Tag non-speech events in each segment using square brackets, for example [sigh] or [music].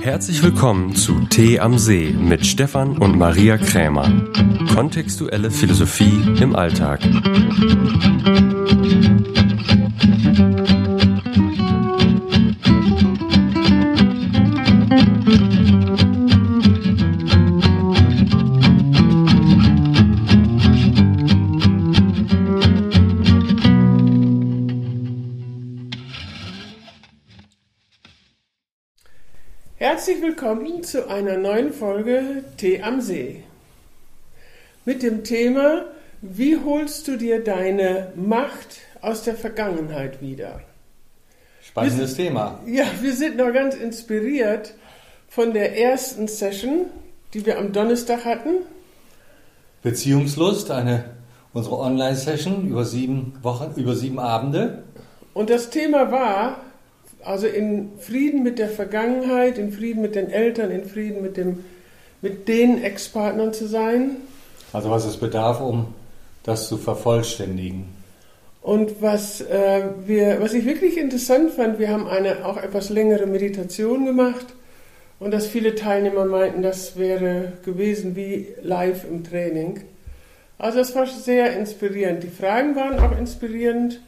Herzlich willkommen zu Tee am See mit Stefan und Maria Krämer. Kontextuelle Philosophie im Alltag. Willkommen zu einer neuen Folge Tee am See. Mit dem Thema, wie holst du dir deine Macht aus der Vergangenheit wieder? Spannendes Thema. Ja, wir sind noch ganz inspiriert von der ersten Session, die wir am Donnerstag hatten. Beziehungslust, eine unsere Online-Session über sieben Wochen, über sieben Abende. Und das Thema war, also in Frieden mit der Vergangenheit, in Frieden mit den Eltern, in Frieden mit, dem, mit den Ex-Partnern zu sein. Also was es bedarf, um das zu vervollständigen. Und was, äh, wir, was ich wirklich interessant fand, wir haben eine auch etwas längere Meditation gemacht und dass viele Teilnehmer meinten, das wäre gewesen wie live im Training. Also das war sehr inspirierend. Die Fragen waren auch inspirierend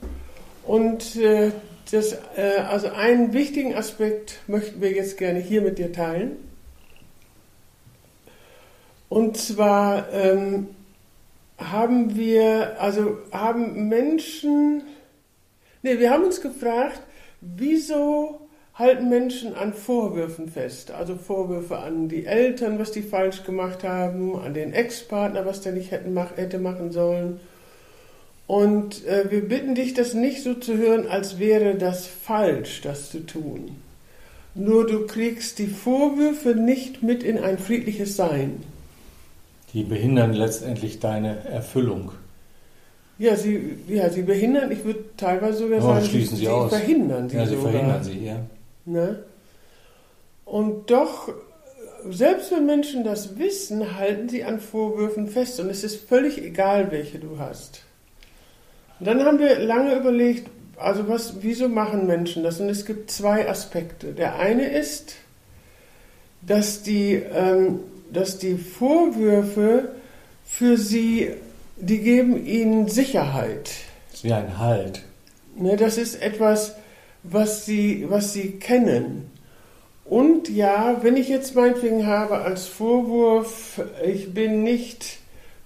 und äh, das, äh, also einen wichtigen Aspekt möchten wir jetzt gerne hier mit dir teilen. Und zwar ähm, haben wir, also haben Menschen, nee, wir haben uns gefragt, wieso halten Menschen an Vorwürfen fest? Also Vorwürfe an die Eltern, was die falsch gemacht haben, an den Ex-Partner, was der nicht hätte machen sollen und äh, wir bitten dich, das nicht so zu hören, als wäre das falsch, das zu tun. Nur du kriegst die Vorwürfe nicht mit in ein friedliches Sein. Die behindern letztendlich deine Erfüllung. Ja, sie, ja, sie behindern, ich würde teilweise sogar oh, sagen, schließen sie, sie aus. verhindern sie Ja, sie sogar. verhindern sie, ja. Ne? Und doch, selbst wenn Menschen das wissen, halten sie an Vorwürfen fest. Und es ist völlig egal, welche du hast. Und dann haben wir lange überlegt, also was, wieso machen Menschen das? Und es gibt zwei Aspekte. Der eine ist, dass die, ähm, dass die Vorwürfe für sie, die geben ihnen Sicherheit. Das ist wie ein Halt. Ne, das ist etwas, was sie, was sie kennen. Und ja, wenn ich jetzt meinetwegen habe als Vorwurf, ich bin nicht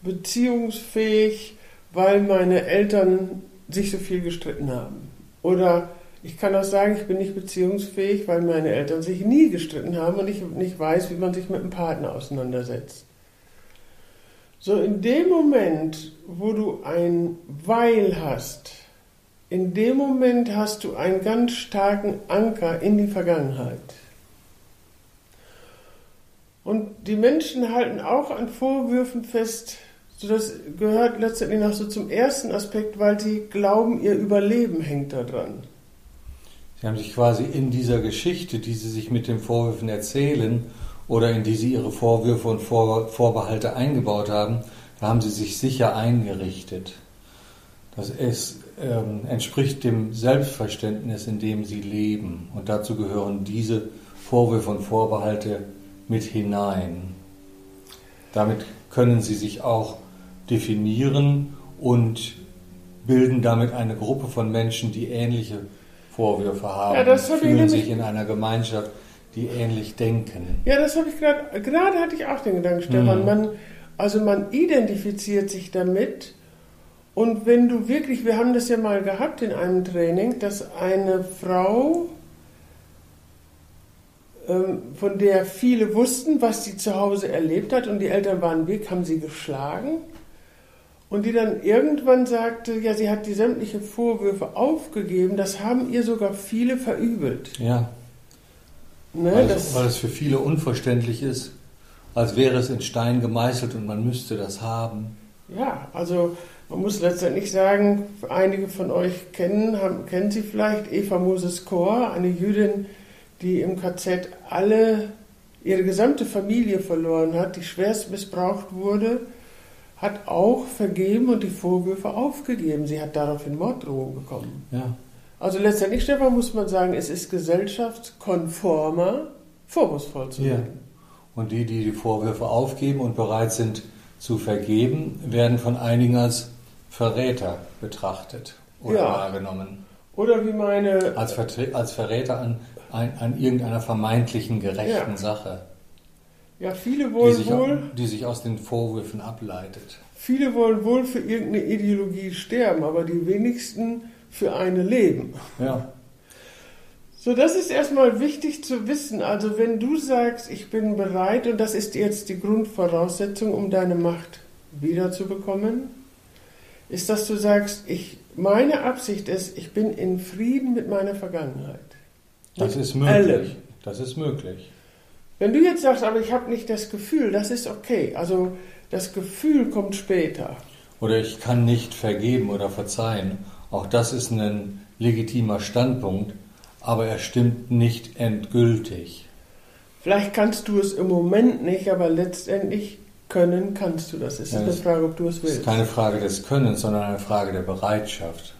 beziehungsfähig, weil meine Eltern sich so viel gestritten haben. Oder ich kann auch sagen, ich bin nicht beziehungsfähig, weil meine Eltern sich nie gestritten haben und ich nicht weiß, wie man sich mit einem Partner auseinandersetzt. So in dem Moment, wo du ein Weil hast, in dem Moment hast du einen ganz starken Anker in die Vergangenheit. Und die Menschen halten auch an Vorwürfen fest, so das gehört letztendlich noch so zum ersten Aspekt, weil sie glauben, ihr Überleben hängt daran. Sie haben sich quasi in dieser Geschichte, die sie sich mit den Vorwürfen erzählen oder in die sie ihre Vorwürfe und Vor Vorbehalte eingebaut haben, da haben sie sich sicher eingerichtet. Das ist, ähm, entspricht dem Selbstverständnis, in dem sie leben. Und dazu gehören diese Vorwürfe und Vorbehalte mit hinein. Damit können sie sich auch definieren und bilden damit eine Gruppe von Menschen, die ähnliche Vorwürfe haben, Ja, das hab fühlen sich in einer Gemeinschaft, die ähnlich denken. Ja, das habe ich gerade, gerade hatte ich auch den Gedanken, Stefan. Mhm. Man, also man identifiziert sich damit und wenn du wirklich, wir haben das ja mal gehabt in einem Training, dass eine Frau, ähm, von der viele wussten, was sie zu Hause erlebt hat und die Eltern waren weg, haben sie geschlagen und die dann irgendwann sagte, ja, sie hat die sämtliche Vorwürfe aufgegeben, das haben ihr sogar viele verübelt. Ja, Ne? weil, Das, es, weil es für viele unverständlich ist, als wäre es in Stein gemeißelt und man müsste das haben. Ja, also man muss letztendlich sagen, einige von euch kennen, haben, kennen sie vielleicht Eva Moses Kor, eine Jüdin, die im KZ alle, ihre gesamte Familie verloren hat, die schwerst missbraucht wurde, hat auch vergeben und die Vorwürfe aufgegeben. Sie hat daraufhin Morddrohungen bekommen. Ja. Also letztendlich, Stefan, muss man sagen, es ist gesellschaftskonformer, vorwurfsvoll zu Ja. werden. Und die, die die Vorwürfe aufgeben und bereit sind zu vergeben, werden von einigen als Verräter betrachtet oder Ja. wahrgenommen. Oder wie meine, Als, Vertre als Verräter an, an, an irgendeiner vermeintlichen gerechten Ja. Sache, ja, viele die wollen sich, wohl, die sich aus den Vorwürfen ableitet. viele wollen wohl für irgendeine Ideologie sterben, aber die wenigsten für eine leben. Ja. So, das ist erstmal wichtig zu wissen. Also, wenn du sagst, ich bin bereit, und das ist jetzt die Grundvoraussetzung, um deine Macht wiederzubekommen, ist, dass du sagst, ich, meine Absicht ist, ich bin in Frieden mit meiner Vergangenheit. Das Mit ist möglich. allem. Das ist möglich. Wenn du jetzt sagst, aber ich habe nicht das Gefühl, das ist okay. Also, das Gefühl kommt später. Oder ich kann nicht vergeben oder verzeihen. Auch das ist ein legitimer Standpunkt, aber er stimmt nicht endgültig. Vielleicht kannst du es im Moment nicht, aber letztendlich können kannst du das. Es ist Ja, eine das- Frage, ob du es Es willst. ist keine Frage des Könnens, sondern eine Frage der Bereitschaft.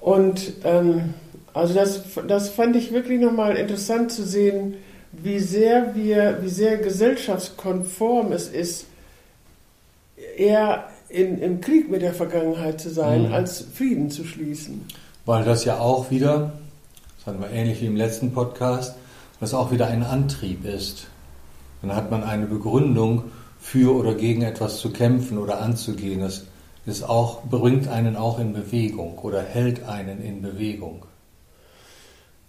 Und ähm, also das, das fand ich wirklich nochmal interessant zu sehen, wie sehr wir, wie sehr gesellschaftskonform es ist, eher in, im Krieg mit der Vergangenheit zu sein, Mhm. als Frieden zu schließen. Weil das ja auch wieder, das hatten wir ähnlich wie im letzten Podcast, das auch wieder ein Antrieb ist. Dann hat man eine Begründung für oder gegen etwas zu kämpfen oder anzugehen. Das ist auch, bringt einen auch in Bewegung oder hält einen in Bewegung.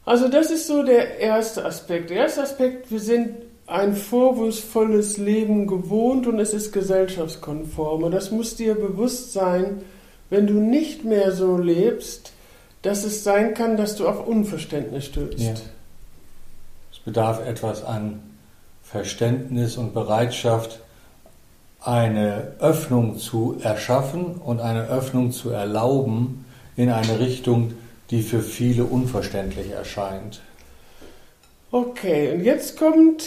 Also das ist so der erste Aspekt. Der erste Aspekt, wir sind ein vorwurfsvolles Leben gewohnt und es ist gesellschaftskonform. Und das muss dir bewusst sein, wenn du nicht mehr so lebst, dass es sein kann, dass du auf Unverständnis stößt. Ja. Es bedarf etwas an Verständnis und Bereitschaft, eine Öffnung zu erschaffen und eine Öffnung zu erlauben in eine Richtung, die für viele unverständlich erscheint. Okay, und jetzt kommt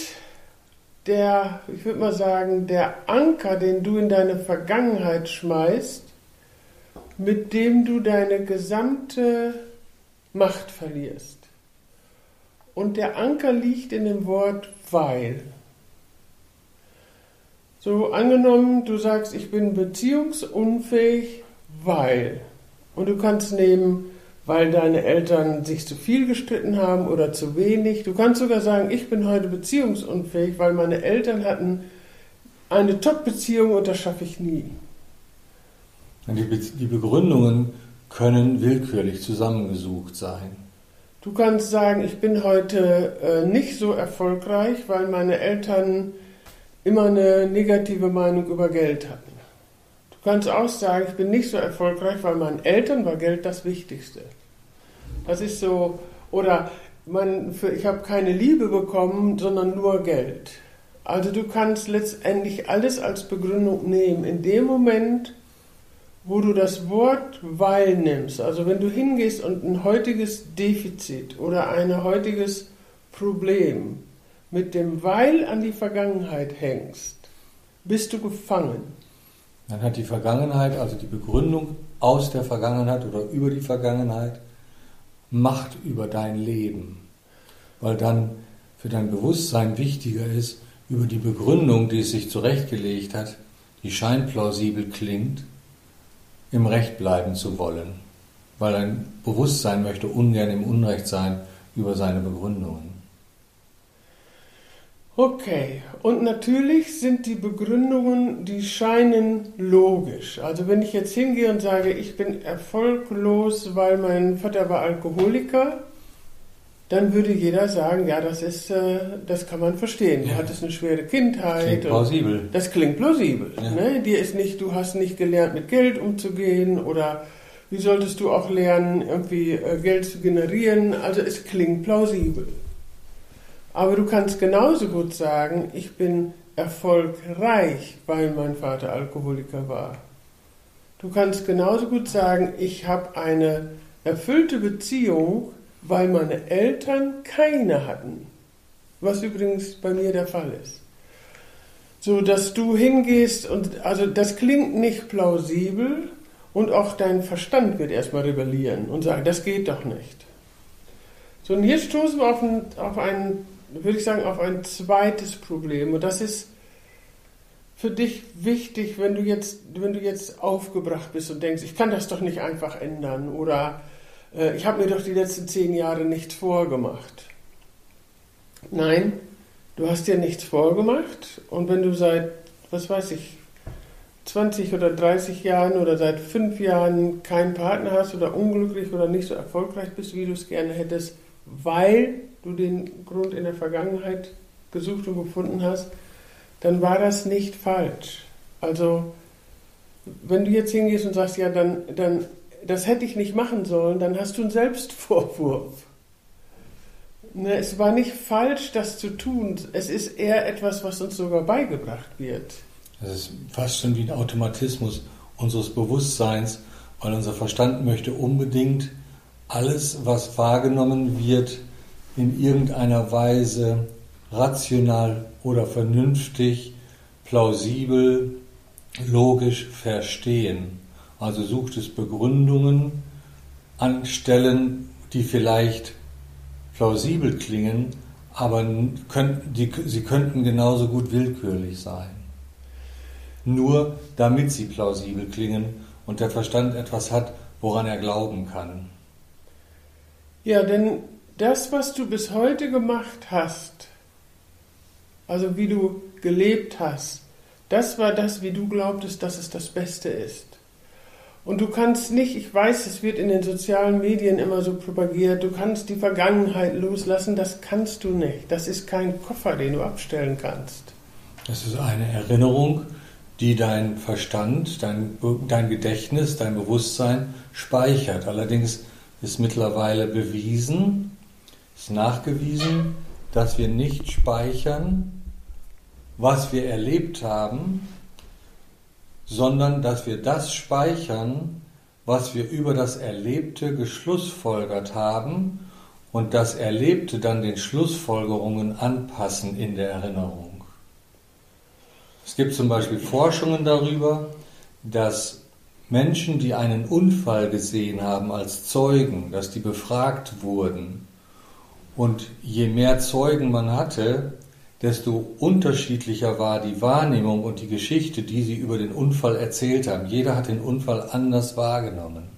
der, ich würde mal sagen, der Anker, den du in deine Vergangenheit schmeißt, mit dem du deine gesamte Macht verlierst. Und der Anker liegt in dem Wort weil. So angenommen, du sagst, ich bin beziehungsunfähig, weil. Und du kannst nehmen, weil deine Eltern sich zu viel gestritten haben oder zu wenig. Du kannst sogar sagen, ich bin heute beziehungsunfähig, weil meine Eltern hatten eine Top-Beziehung und das schaffe ich nie. Die, Be die Begründungen können willkürlich zusammengesucht sein. Du kannst sagen, ich bin heute äh, nicht so erfolgreich, weil meine Eltern immer eine negative Meinung über Geld hatten. Du kannst auch sagen, ich bin nicht so erfolgreich, weil meinen Eltern war Geld das Wichtigste. Das ist so, oder man, für, ich habe keine Liebe bekommen, sondern nur Geld. Also du kannst letztendlich alles als Begründung nehmen. In dem Moment, wo du das Wort weil nimmst, also wenn du hingehst und ein heutiges Defizit oder ein heutiges Problem mit dem weil an die Vergangenheit hängst, bist du gefangen. Dann hat die Vergangenheit, also die Begründung aus der Vergangenheit oder über die Vergangenheit, Macht über dein Leben. Weil dann für dein Bewusstsein wichtiger ist, über die Begründung, die es sich zurechtgelegt hat, die scheinplausibel klingt, im Recht bleiben zu wollen. Weil dein Bewusstsein möchte ungern im Unrecht sein über seine Begründungen. Okay, und natürlich sind die Begründungen, die scheinen logisch. Also wenn ich jetzt hingehe und sage, ich bin erfolglos, weil mein Vater war Alkoholiker, dann würde jeder sagen, ja, das ist, äh, das kann man verstehen. Du Ja. hattest eine schwere Kindheit. Klingt plausibel. Das klingt plausibel. Ja. Ne? Dir ist nicht, du hast nicht gelernt, mit Geld umzugehen oder wie solltest du auch lernen, irgendwie äh, Geld zu generieren? Also es klingt plausibel. Aber du kannst genauso gut sagen, ich bin erfolgreich, weil mein Vater Alkoholiker war. Du kannst genauso gut sagen, ich habe eine erfüllte Beziehung, weil meine Eltern keine hatten. Was übrigens bei mir der Fall ist. So dass du hingehst und also das klingt nicht plausibel Und auch dein Verstand wird erstmal rebellieren und sagen, das geht doch nicht. So, und hier stoßen wir auf ein, auf ein, würde ich sagen, auf ein zweites Problem. Und das ist für dich wichtig, wenn du jetzt, wenn du jetzt aufgebracht bist und denkst, ich kann das doch nicht einfach ändern oder äh, ich habe mir doch die letzten zehn Jahre nichts vorgemacht. Nein, du hast dir nichts vorgemacht und wenn du seit, was weiß ich, 20 oder 30 Jahren oder seit fünf Jahren keinen Partner hast oder unglücklich oder nicht so erfolgreich bist, wie du es gerne hättest, weil du den Grund in der Vergangenheit gesucht und gefunden hast, dann war das nicht falsch. Also, wenn du jetzt hingehst und sagst, ja, dann, dann, das hätte ich nicht machen sollen, dann hast du einen Selbstvorwurf. Ne, es war nicht falsch, das zu tun. Es ist eher etwas, was uns sogar beigebracht wird. Das ist fast schon wie ein Automatismus unseres Bewusstseins, weil unser Verstand möchte unbedingt alles, was wahrgenommen wird, in irgendeiner Weise rational oder vernünftig, plausibel, logisch verstehen. Also sucht es Begründungen an Stellen, die vielleicht plausibel klingen, aber können, die, sie könnten genauso gut willkürlich sein. Nur damit sie plausibel klingen und der Verstand etwas hat, woran er glauben kann. Ja, denn das, was du bis heute gemacht hast, also wie du gelebt hast, das war das, wie du glaubtest, dass es das Beste ist. Und du kannst nicht, ich weiß, es wird in den sozialen Medien immer so propagiert, du kannst die Vergangenheit loslassen, das kannst du nicht. Das ist kein Koffer, den du abstellen kannst. Das ist eine Erinnerung, die dein Verstand, dein, dein Gedächtnis, dein Bewusstsein speichert. Allerdings ist mittlerweile bewiesen, ist nachgewiesen, dass wir nicht speichern, was wir erlebt haben, sondern dass wir das speichern, was wir über das Erlebte geschlussfolgert haben und das Erlebte dann den Schlussfolgerungen anpassen in der Erinnerung. Es gibt zum Beispiel Forschungen darüber, dass Menschen, die einen Unfall gesehen haben als Zeugen, dass die befragt wurden. Und je mehr Zeugen man hatte, desto unterschiedlicher war die Wahrnehmung und die Geschichte, die sie über den Unfall erzählt haben. Jeder hat den Unfall anders wahrgenommen.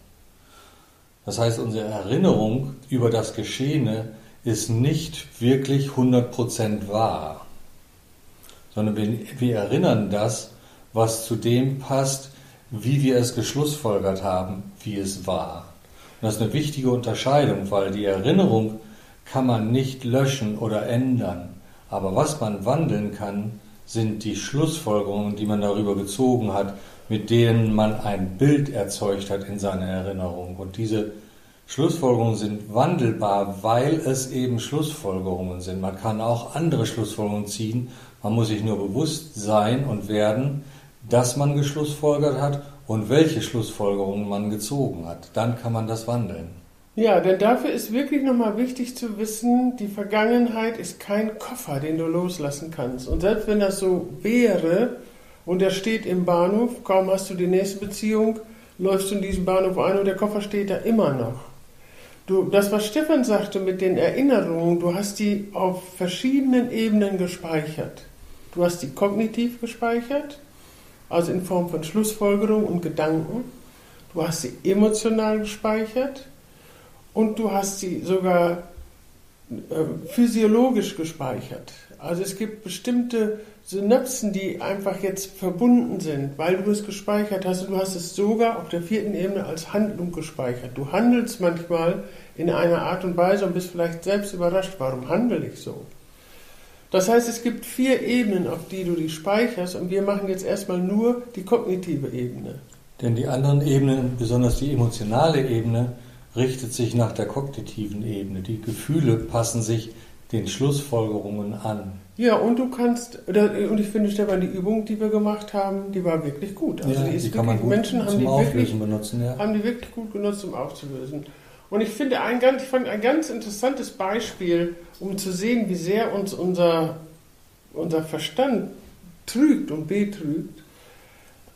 Das heißt, unsere Erinnerung über das Geschehene ist nicht wirklich 100% wahr, sondern wir, wir erinnern das, was zu dem passt, wie wir es geschlussfolgert haben, wie es war. Und das ist eine wichtige Unterscheidung, weil die Erinnerung kann man nicht löschen oder ändern. Aber was man wandeln kann, sind die Schlussfolgerungen, die man darüber gezogen hat, mit denen man ein Bild erzeugt hat in seiner Erinnerung. Und diese Schlussfolgerungen sind wandelbar, weil es eben Schlussfolgerungen sind. Man kann auch andere Schlussfolgerungen ziehen. Man muss sich nur bewusst sein und werden, dass man geschlussfolgert hat und welche Schlussfolgerungen man gezogen hat. Dann kann man das wandeln. Ja, denn dafür ist wirklich nochmal wichtig zu wissen, die Vergangenheit ist kein Koffer, den du loslassen kannst. Und selbst wenn das so wäre und er steht im Bahnhof, kaum hast du die nächste Beziehung, läufst du in diesen Bahnhof ein und der Koffer steht da immer noch. Du, das, was Stefan sagte mit den Erinnerungen, du hast die auf verschiedenen Ebenen gespeichert. Du hast die kognitiv gespeichert, also in Form von Schlussfolgerungen und Gedanken. Du hast sie emotional gespeichert und du hast sie sogar äh, physiologisch gespeichert. Also es gibt bestimmte Synapsen, die einfach jetzt verbunden sind, weil du es gespeichert hast und du hast es sogar auf der vierten Ebene als Handlung gespeichert. Du handelst manchmal in einer Art und Weise und bist vielleicht selbst überrascht, warum handle ich so? Das heißt, es gibt vier Ebenen, auf die du die speicherst und wir machen jetzt erstmal nur die kognitive Ebene. Denn die anderen Ebenen, besonders die emotionale Ebene, richtet sich nach der kognitiven Ebene. Die Gefühle passen sich den Schlussfolgerungen an. Ja, und du kannst, und ich finde, Stefan, die Übung, die wir gemacht haben, die war wirklich gut. Also ja, die, die kann man gut Menschen haben die wirklich, benutzen, ja. haben die wirklich gut genutzt, um aufzulösen. Und ich finde ein ganz, ich fand ein ganz interessantes Beispiel, um zu sehen, wie sehr uns unser, unser Verstand trügt und betrügt.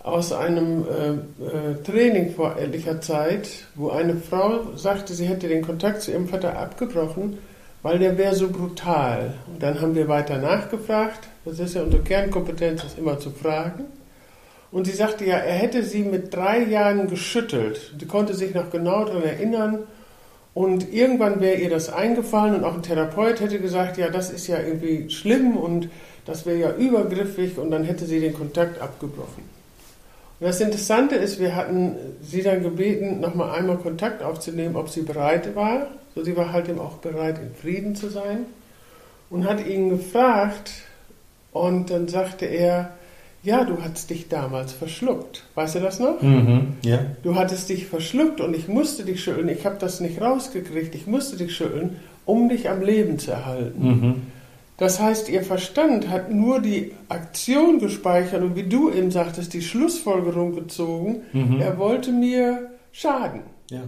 Aus einem äh, äh, Training vor etlicher Zeit, wo eine Frau sagte, sie hätte den Kontakt zu ihrem Vater abgebrochen, weil der wäre so brutal. Und dann haben wir weiter nachgefragt. Das ist ja unsere Kernkompetenz, das immer zu fragen. Und sie sagte ja, er hätte sie mit drei Jahren geschüttelt. Sie konnte sich noch genau daran erinnern. Und irgendwann wäre ihr das eingefallen und auch ein Therapeut hätte gesagt, ja, das ist ja irgendwie schlimm und das wäre ja übergriffig und dann hätte sie den Kontakt abgebrochen. Das Interessante ist, wir hatten sie dann gebeten, nochmal einmal Kontakt aufzunehmen, ob sie bereit war. So, sie war halt eben auch bereit, in Frieden zu sein. Und hat ihn gefragt, und dann sagte er, ja, du hattest dich damals verschluckt. Weißt du das noch? Mhm, ja. Du hattest dich verschluckt und ich musste dich schütteln. Ich habe das nicht rausgekriegt. Ich musste dich schütteln, um dich am Leben zu erhalten. Mhm. Das heißt, ihr Verstand hat nur die Aktion gespeichert und wie du eben sagtest, die Schlussfolgerung gezogen. Mhm. Er wollte mir schaden. Ja.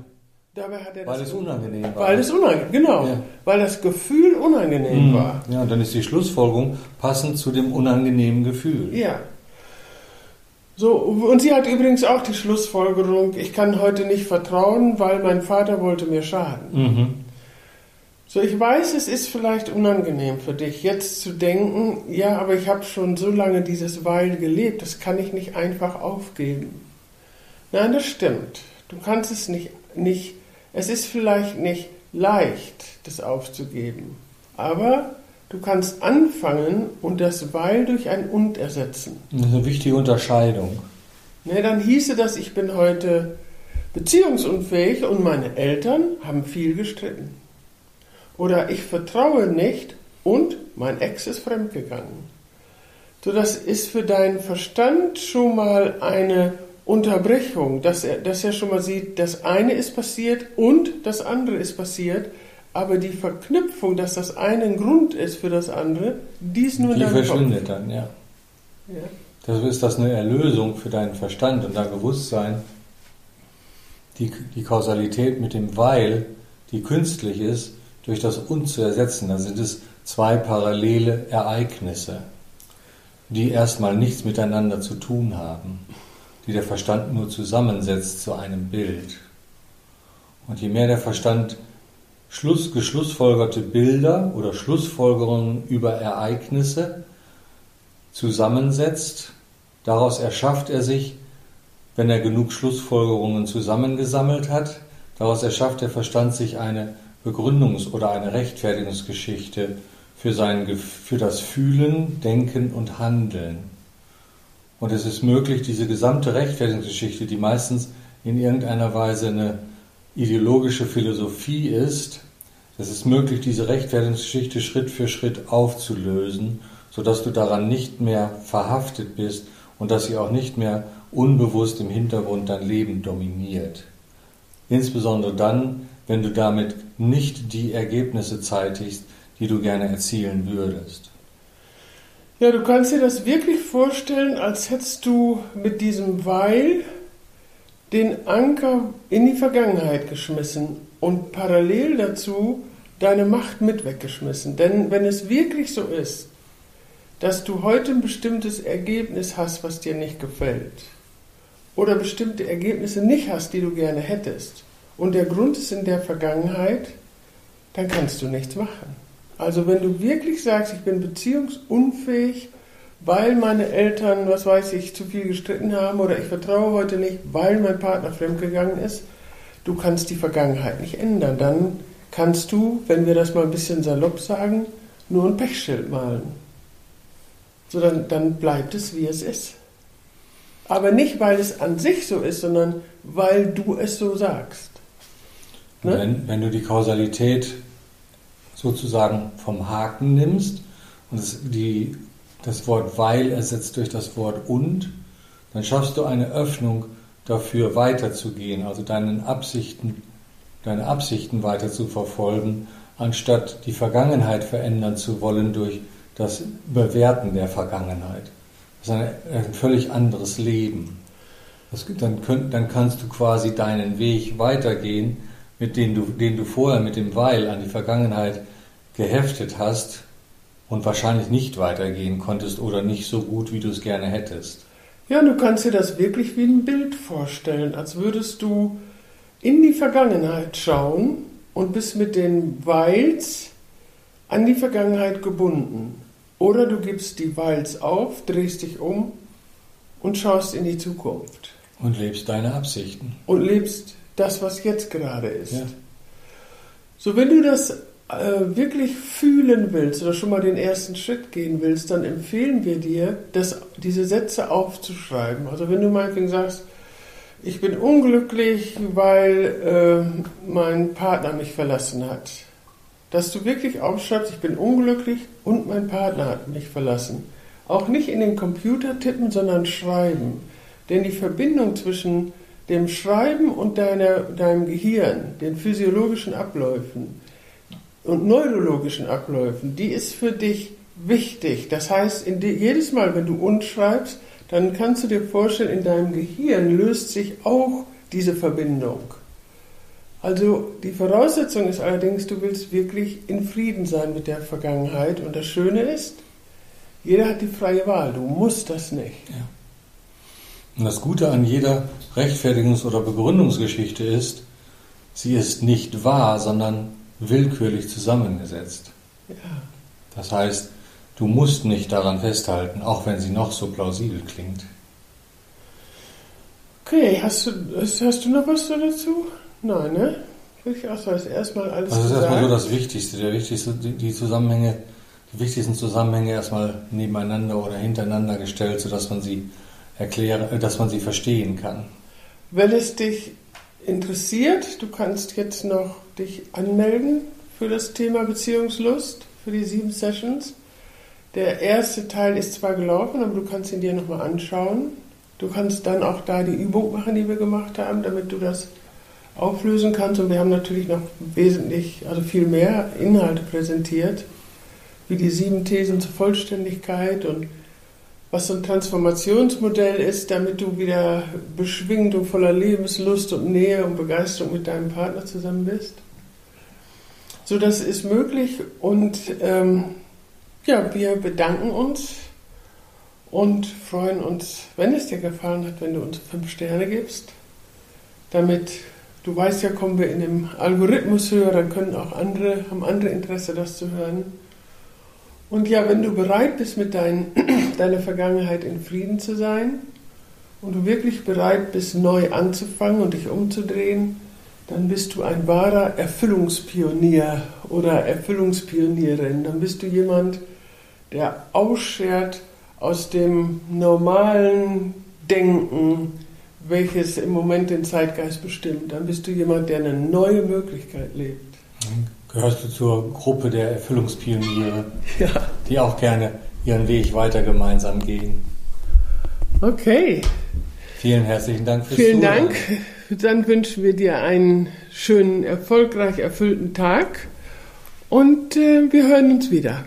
Dabei hat er Weil das es unangenehm war. Weil es unangenehm, genau. Ja. Weil das Gefühl unangenehm Mhm. war. Ja, und dann ist die Schlussfolgerung passend zu dem unangenehmen Gefühl. Ja. So, und sie hat übrigens auch die Schlussfolgerung, ich kann heute nicht vertrauen, weil mein Vater wollte mir schaden. Mhm. So, ich weiß, es ist vielleicht unangenehm für dich, jetzt zu denken, ja, aber ich habe schon so lange dieses Weil gelebt, das kann ich nicht einfach aufgeben. Nein, das stimmt. Du kannst es nicht, nicht, es ist vielleicht nicht leicht, das aufzugeben. Aber du kannst anfangen und das Weil durch ein Und ersetzen. Das ist eine wichtige Unterscheidung. Ne, dann hieße das, ich bin heute beziehungsunfähig und meine Eltern haben viel gestritten. Oder ich vertraue nicht und mein Ex ist fremdgegangen. So, das ist für deinen Verstand schon mal eine Unterbrechung, dass er, dass er schon mal sieht, das eine ist passiert und das andere ist passiert, aber die Verknüpfung, dass das eine ein Grund ist für das andere, die ist nur in Die deinem Kopf. verschwindet dann, ja. Ja. Das ist das eine Erlösung für deinen Verstand und dein Bewusstsein. Die, die Kausalität mit dem Weil, die künstlich ist, durch das Und zu ersetzen. Da sind es zwei parallele Ereignisse, die erstmal nichts miteinander zu tun haben, die der Verstand nur zusammensetzt zu einem Bild. Und je mehr der Verstand Schluss, geschlussfolgerte Bilder oder Schlussfolgerungen über Ereignisse zusammensetzt, daraus erschafft er sich, wenn er genug Schlussfolgerungen zusammengesammelt hat, daraus erschafft der Verstand sich eine Begründungs- oder eine Rechtfertigungsgeschichte für, sein, für das Fühlen, Denken und Handeln. Und es ist möglich, diese gesamte Rechtfertigungsgeschichte, die meistens in irgendeiner Weise eine ideologische Philosophie ist, es ist möglich, diese Rechtfertigungsgeschichte Schritt für Schritt aufzulösen, sodass du daran nicht mehr verhaftet bist und dass sie auch nicht mehr unbewusst im Hintergrund dein Leben dominiert. Insbesondere dann, wenn du damit nicht die Ergebnisse zeitigst, die du gerne erzielen würdest. Ja, du kannst dir das wirklich vorstellen, als hättest du mit diesem Weil den Anker in die Vergangenheit geschmissen und parallel dazu deine Macht mit weggeschmissen. Denn wenn es wirklich so ist, dass du heute ein bestimmtes Ergebnis hast, was dir nicht gefällt, oder bestimmte Ergebnisse nicht hast, die du gerne hättest, und der Grund ist in der Vergangenheit, dann kannst du nichts machen. Also wenn du wirklich sagst, ich bin beziehungsunfähig, weil meine Eltern, was weiß ich, zu viel gestritten haben oder ich vertraue heute nicht, weil mein Partner fremdgegangen ist, du kannst die Vergangenheit nicht ändern. Dann kannst du, wenn wir das mal ein bisschen salopp sagen, nur ein Pechschild malen. So, dann, dann bleibt es, wie es ist. Aber nicht, weil es an sich so ist, sondern weil du es so sagst. Ne? wenn, wenn du die Kausalität sozusagen vom Haken nimmst und es, die, das Wort weil ersetzt durch das Wort und, dann schaffst du eine Öffnung dafür weiterzugehen, also deinen Absichten, deine Absichten weiter zu verfolgen, anstatt die Vergangenheit verändern zu wollen durch das Bewerten der Vergangenheit. Das ist ein, ein völlig anderes Leben. Das, dann, könnt, dann kannst du quasi deinen Weg weitergehen, mit dem du, den du vorher mit dem Weil an die Vergangenheit geheftet hast und wahrscheinlich nicht weitergehen konntest oder nicht so gut, wie du es gerne hättest. Ja, du kannst dir das wirklich wie ein Bild vorstellen, als würdest du in die Vergangenheit schauen und bist mit den Weils an die Vergangenheit gebunden. Oder du gibst die Weils auf, drehst dich um und schaust in die Zukunft. Und lebst deine Absichten. Und lebst das, was jetzt gerade ist. Ja. So, wenn du das äh, wirklich fühlen willst oder schon mal den ersten Schritt gehen willst, dann empfehlen wir dir, das, diese Sätze aufzuschreiben. Also wenn du meinetwegen sagst, ich bin unglücklich, weil äh, mein Partner mich verlassen hat. Dass du wirklich aufschreibst, ich bin unglücklich und mein Partner hat mich verlassen. Auch nicht in den Computer tippen, sondern schreiben. Denn die Verbindung zwischen dem Schreiben und deiner, deinem Gehirn, den physiologischen Abläufen und neurologischen Abläufen, die ist für dich wichtig. Das heißt, die, jedes Mal, wenn du uns schreibst, dann kannst du dir vorstellen, in deinem Gehirn löst sich auch diese Verbindung. Also die Voraussetzung ist allerdings, du willst wirklich in Frieden sein mit der Vergangenheit. Und das Schöne ist, jeder hat die freie Wahl. Du musst das nicht. Ja. Und das Gute an jeder Rechtfertigungs- oder Begründungsgeschichte ist, sie ist nicht wahr, sondern willkürlich zusammengesetzt. Ja. Das heißt, du musst nicht daran festhalten, auch wenn sie noch so plausibel klingt. Okay, hast du, hast du noch was dazu? Nein, ne? Würde ich auch sagen, ist erstmal alles Das ist gesagt. erstmal so das Wichtigste, der wichtigste, die die Zusammenhänge, die wichtigsten Zusammenhänge erstmal nebeneinander oder hintereinander gestellt, sodass man sie erklären, äh, dass man sie verstehen kann. Wenn es dich interessiert, du kannst jetzt noch dich anmelden für das Thema Beziehungslust, für die sieben Sessions. Der erste Teil ist zwar gelaufen, aber du kannst ihn dir nochmal anschauen. Du kannst dann auch da die Übung machen, die wir gemacht haben, damit du das auflösen kannst. Und wir haben natürlich noch wesentlich, also viel mehr Inhalte präsentiert, wie die sieben Thesen zur Vollständigkeit und was so ein Transformationsmodell ist, damit du wieder beschwingt und voller Lebenslust und Nähe und Begeisterung mit deinem Partner zusammen bist. So, das ist möglich und ähm, ja, wir bedanken uns und freuen uns, wenn es dir gefallen hat, wenn du uns fünf Sterne gibst, damit du weißt ja, kommen wir in dem Algorithmus höher, dann können auch andere, haben andere Interesse, das zu hören. Und ja, wenn du bereit bist, mit dein, [clears throat] deiner Vergangenheit in Frieden zu sein und du wirklich bereit bist, neu anzufangen und dich umzudrehen, dann bist du ein wahrer Erfüllungspionier oder Erfüllungspionierin. Dann bist du jemand, der ausschert aus dem normalen Denken, welches im Moment den Zeitgeist bestimmt. Dann bist du jemand, der eine neue Möglichkeit lebt. Gehörst du zur Gruppe der Erfüllungspioniere, [laughs] Ja, die auch gerne ihren Weg weiter gemeinsam gehen. okay. Vielen herzlichen Dank fürs Vielen Zuhören. Dank. Dann wünschen wir dir einen schönen, erfolgreich erfüllten Tag und äh, wir hören uns wieder.